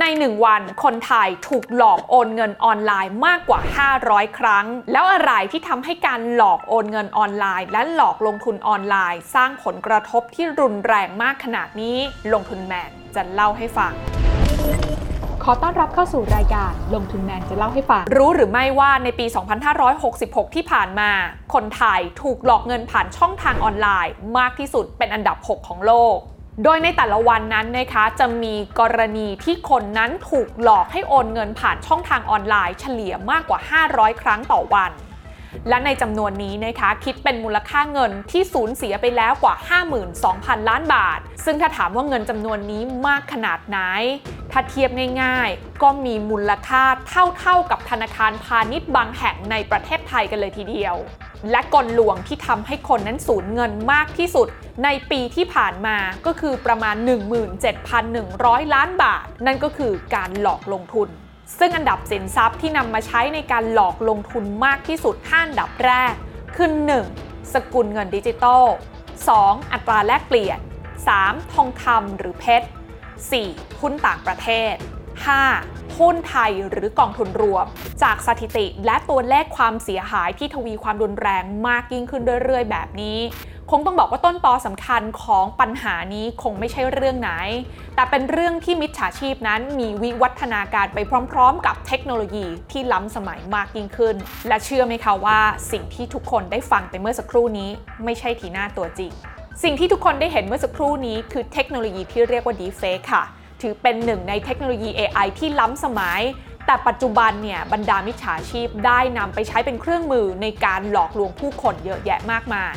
ในหนึ่งวันคนไทยถูกหลอกโอนเงินออนไลน์มากกว่า 500 ครั้ง แล้วอะไรที่ทำให้การหลอกโอนเงินออนไลน์ และหลอกลงทุนออนไลน์ สร้างผลกระทบที่รุนแรงมากขนาดนี้ ลงทุนแมนจะเล่าให้ฟังขอต้อนรับเข้าสู่รายการลงทุนแมนจะเล่าให้ฟัง รู้หรือไม่ว่าในปี 2566 ที่ผ่านมา คนไทยถูกหลอกเงินผ่านช่องทางออนไลน์ มากที่สุดเป็นอันดับ 6 ของโลก โดยในแต่ละวันนั้นนะคะจะมีกรณีที่คนนั้นถูกหลอกให้โอนเงินผ่านช่องทางออนไลน์เฉลี่ยมากกว่า 500 ครั้งต่อวัน และในจำนวนนี้นะคะคิดเป็นมูลค่าเงินที่สูญเสียไปแล้วกว่า 52,000 ล้านบาท ซึ่งถ้าถามว่าเงินจำนวนนี้มากขนาดไหน ถ้าเทียบง่ายๆ ก็มีมูลค่าเท่าๆกับธนาคารพาณิชย์บางแห่งในประเทศไทยกันเลยทีเดียว และกลลวงที่ทำให้คนนั้นสูญเงินมากที่สุดในปีที่ผ่านมาก็คือประมาณ 17,100 ล้านบาท นั่นก็คือการหลอกลงทุน ซึ่งอันดับสินทรัพย์ที่นำมาใช้ในการหลอกลงทุนมากที่สุด5อันดับแรก คือ 1. สกุลเงินดิจิตอล 2. อัตราแลกเปลี่ยน 3. ทองคำหรือเพชร 4. หุ้นต่างประเทศ 5. หุ้นไทยหรือกองทุนรวม จากสถิติและตัวเลขความเสียหายที่ทวีความรุนแรงมากยิ่งขึ้นเรื่อยๆ แบบนี้คงต้องบอกว่าต้นตอสำคัญของปัญหานี้คงไม่ใช่เรื่องไหน แต่เป็นเรื่องที่มิจฉาชีพนั้นมีวิวัฒนาการไปพร้อมๆ กับเทคโนโลยีที่ล้ำสมัยมากยิ่งขึ้น และเชื่อไหมคะว่าสิ่งที่ทุกคนได้ฟังไปเมื่อสักครู่นี้ไม่ใช่ทีหน้าตัวจริง สิ่งที่ทุกคนได้เห็นเมื่อสักครู่นี้คือเทคโนโลยีที่เรียกว่า Deepfake ค่ะ ถือเป็นหนึ่งในเทคโนโลยี AI ที่ล้ำสมัย แต่ปัจจุบันเนี่ยบรรดามิจฉาชีพได้นำไปใช้เป็นเครื่องมือในการหลอกลวงผู้คนเยอะแยะมากมาย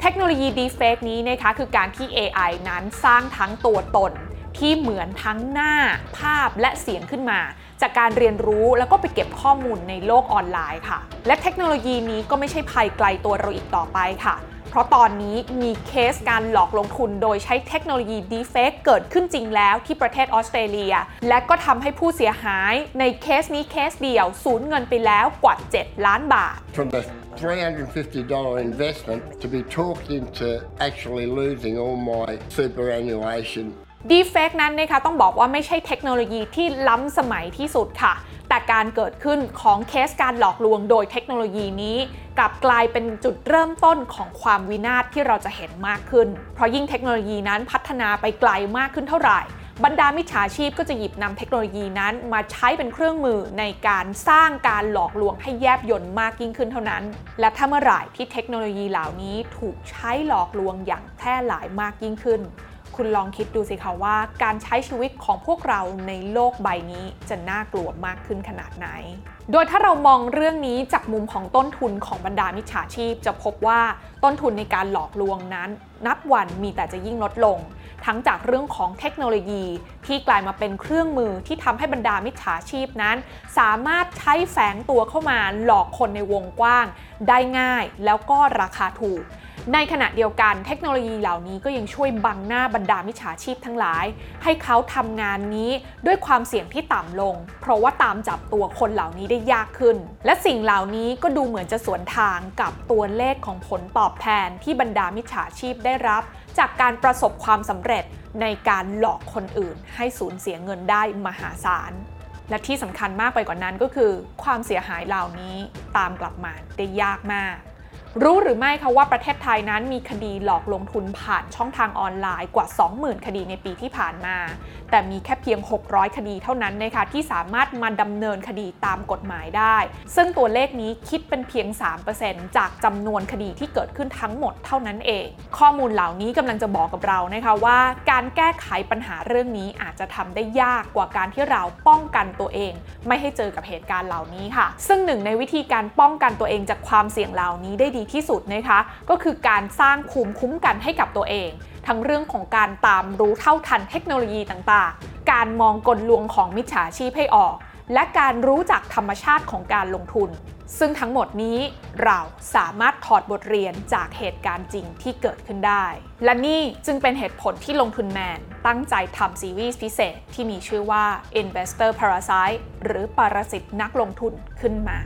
เทคโนโลยี Deepfake นี้นะคะคือการที่ AI นั้นสร้างทั้งตัวตน ที่เหมือนทั้งหน้าภาพและเสียงขึ้นมา จากการเรียนรู้แล้วก็ไปเก็บข้อมูลในโลกออนไลน์ค่ะ และเทคโนโลยีนี้ก็ไม่ใช่ภัยไกลตัวเราอีกต่อไปค่ะ เพราะตอนนี้มีเคสการหลอกลงทุนโดยใช้เทคโนโลยี Deepfake เกิดขึ้นจริงแล้วที่ประเทศออสเตรเลีย และก็ทำให้ผู้เสียหายในเคสนี้เคสเดียวสูญเงินไปแล้วกว่า 7 ล้านบาท From the $350 investment to be talked into actually losing all my superannuation. Deepfake นั้นนะคะต้องบอกว่าไม่ใช่เทคโนโลยีที่ล้ำสมัยที่สุดค่ะ แต่การเกิดขึ้นของเคสการหลอกลวงโดยเทคโนโลยีนี้ กลับกลายเป็นจุดเริ่มต้นของความวินาศที่เราจะเห็นมากขึ้น เพราะยิ่งเทคโนโลยีนั้นพัฒนาไปไกลมากขึ้นเท่าไหร่บรรดามิจฉาชีพก็จะหยิบนำเทคโนโลยีนั้นมาใช้เป็นเครื่องมือในการสร้างการหลอกลวงให้แยบยลมากยิ่งขึ้นเท่านั้น และถ้าเมื่อไหร่ที่เทคโนโลยีเหล่านี้ถูกใช้หลอกลวงอย่างแพร่หลายมากยิ่งขึ้น คุณลองคิดดูสิคะว่า การใช้ชีวิตของพวกเราในโลกใบนี้จะน่ากลัวมากขึ้นขนาดไหนโดยถ้าเรามองเรื่องนี้จากมุมของต้นทุนของบรรดามิจฉาชีพ จะพบว่าต้นทุนในการหลอกลวงนั้น นับวันมีแต่จะยิ่งลดลง ทั้งจากเรื่องของเทคโนโลยี ที่กลายมาเป็นเครื่องมือที่ทำให้บรรดามิจฉาชีพนั้น สามารถใช้แฝงตัวเข้ามาหลอกคนในวงกว้าง ได้ง่ายแล้วก็ราคาถูกในขณะเดียวกันเทคโนโลยีเหล่านี้ก็ยังช่วยบังหน้าบรรดามิจฉาชีพทั้งหลาย ให้เขาทำงานนี้ด้วยความเสี่ยงที่ต่ำลง เพราะว่าตามจับตัวคนเหล่านี้ได้ยากขึ้น และสิ่งเหล่านี้ก็ดูเหมือนจะสวนทางกับตัวเลขของผลตอบแทนที่บรรดามิจฉาชีพได้รับ จากการประสบความสำเร็จในการหลอกคนอื่น ให้สูญเสียเงินได้มหาศาลและที่สำคัญมากไปกว่านั้นก็คือ ความเสียหายเหล่านี้ตามกลับมาได้ยากมาก รู้หรือไม่คะว่าประเทศไทยนั้นมีคดีหลอกลงทุนผ่านช่องทางออนไลน์กว่า 20,000 คดีในปีที่ผ่านมา แต่มีแค่เพียง 600 คดีเท่านั้นนะคะที่สามารถมาดำเนินคดีตามกฎหมายได้ ซึ่งตัวเลขนี้คิดเป็นเพียง 3%จากจำนวนคดีที่เกิดขึ้นทั้งหมดเท่านั้นเอง ข้อมูลเหล่านี้กำลังจะบอกกับเรานะคะว่า การแก้ไขปัญหาเรื่องนี้อาจจะทำได้ยากกว่าการที่เราป้องกันตัวเอง ไม่ให้เจอกับเหตุการณ์เหล่านี้ค่ะ ซึ่งหนึ่งในวิธีการป้องกันตัวเองจากความเสี่ยงเหล่านี้ได้ดีที่สุดนะคะก็คือการสร้างภูมิคุ้มกันให้กับตัวเอง ทั้งเรื่องของการตามรู้เท่าทันเทคโนโลยีต่างๆ การมองกลลวงของมิจฉาชีพให้ออก และการรู้จักธรรมชาติของการลงทุน ซึ่งทั้งหมดนี้เราสามารถถอดบทเรียนจากเหตุการณ์จริงที่เกิดขึ้นได้ และนี่จึงเป็นเหตุผลที่ลงทุนแมนตั้งใจทำซีรีส์พิเศษที่มีชื่อว่า Investor Parasite หรือปรสิตนักลงทุนขึ้นมา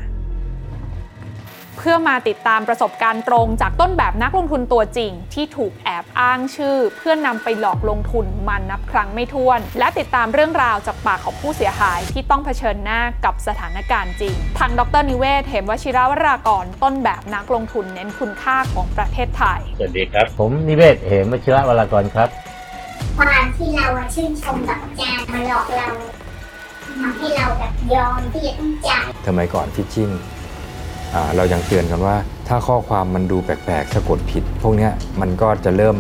เพื่อพื่อมาติดตามประสบการณ์ตรงจากต้นแบบนักลงทุนตัวจริง ที่ถูกแอบอ้างชื่อ เพื่อนำไปหลอกลงทุนมานับครั้งไม่ถ้วน และติดตามเรื่องราวจากปากของผู้เสียหายที่ต้องเผชิญหน้ากับสถานการณ์จริง ทางดรนิเวศเหมวชิรวรากรต้นแบบนักลงทุนเน้นคุณค่าของประเทศไทย สวัสดีครับ ผมนิเวศเหมวชิระวรากรครับความที่เราอะชื่นชมกับอาจารย์มาหลอกเราทำให้เราแบบยอมที่จะต้องจ่ายสมัยก่อนฟิชชิ่งอ่า เรายังเตือนกันว่า ถ้าข้อความมันดูแปลกๆสะกดผิด พวกเนี้ยมันก็จะเริ่ม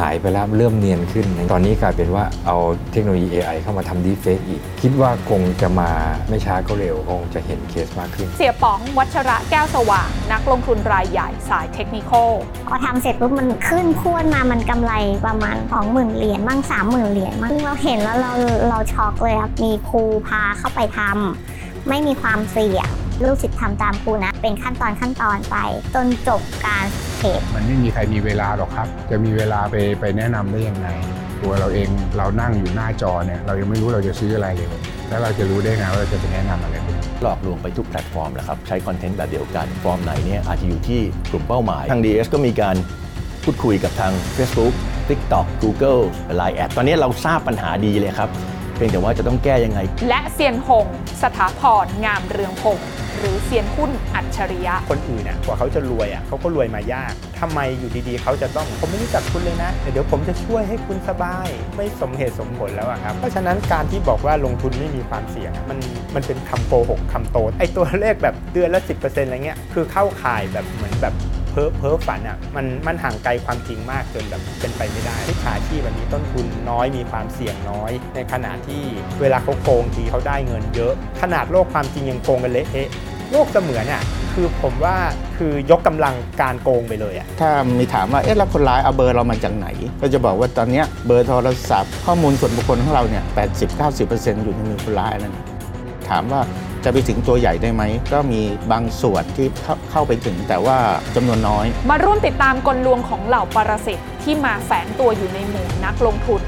หายไปแล้วเริ่มเนียนขึ้น ตอนนี้กลายเป็นว่าเอาเทคโนโลยี AI เข้ามาทำดีเฟกอีก คิดว่าคงจะมาไม่ช้าก็เร็วคงจะเห็นเคสมากขึ้น เสียป๋องวัชระแก้วสว่าง นักลงทุนรายใหญ่สายเทคนิคอลพอทำเสร็จปุ๊บมันขึ้นพรวดมามันกำไรประมาณ20,000เหรียญบ้าง30,000เหรียญบ้างเราเห็นแล้วเราเราช็อกเลยครับมีครูพาเข้าไปทำไม่มีความเสี่ยง ลูกศิษย์ทำตามครูนะ เป็นขั้นตอนขั้นตอนไป จนจบการเทรดมันไม่มีใครมีเวลาหรอกครับ จะมีเวลาไปไปแนะนำได้ยังไง ตัวเราเองเรานั่งอยู่หน้าจอเนี่ยเรายังไม่รู้เราจะซื้ออะไรเลย แล้วเราจะรู้ได้ไงว่าเราจะไปแนะนำอะไรคุณหลอกลวงไปทุกแพลตฟอร์มแหละครับใช้คอนเทนต์แบบเดียวกันฟอร์มไหนเนี่ยอาจจะอยู่ที่กลุ่มเป้าหมาย ทาง DS ก็มีการพูดคุยกับทาง Facebook TikTok Google Line แอดตอนนี้เราทราบปัญหาดีเลยครับ เพียงแต่ว่าจะต้องแก้ยังไง และเซียนหง สถาพรงามเรืองพงศ์ หรือเซียนหุ้นอัจฉริยะ คนอื่นน่ะกว่าเขาจะรวยอะเขาก็รวยมายากทำไมอยู่ดีๆ เขาจะต้องผมไม่รู้จักคุณเลยนะ เดี๋ยวผมจะช่วยให้คุณสบาย ไม่สมเหตุสมผลแล้วอะครับเพราะฉะนั้นการที่บอกว่าลงทุนไม่มีความเสี่ยง มันมันเป็นคำโกหกคำโตไอตัวเลขแบบเดือนละ 10%อะไรเงี้ยคือเข้าข่ายแบบเหมือนแบบเพ้อเพ้อฝันอะมันมันห่างไกลความจริงมากจนแบบเป็นไปไม่ได้ที่ขาชีพแบบนี้ต้นทุนน้อยมีความเสี่ยงน้อย ในขณะที่เวลาเขาโกงทีเขาได้เงินเยอะ ขนาดโลกความจริงยังโกงกันเละเทะ โลกเสมือนอะคือผมว่าคือยกกำลังการโกงไปเลยอะถ้ามีถามว่าเอ๊ะแล้วคนร้ายเอาเบอร์เรามาจากไหน ก็จะบอกว่าตอนเนี้ยเบอร์โทรศัพท์ข้อมูลส่วนบุคคลของเราเนี่ย80-90%อยู่ในมือคนร้ายแล้วนะถามว่าจะไปถึงตัวใหญ่ได้ไหม ก็มีบางส่วนที่เข้าเข้าไปถึงแต่ว่าจำนวนน้อย มาร่วมติดตามกลลวงของเหล่าปรสิตที่มาแฝงตัวอยู่ในหมู่นักลงทุน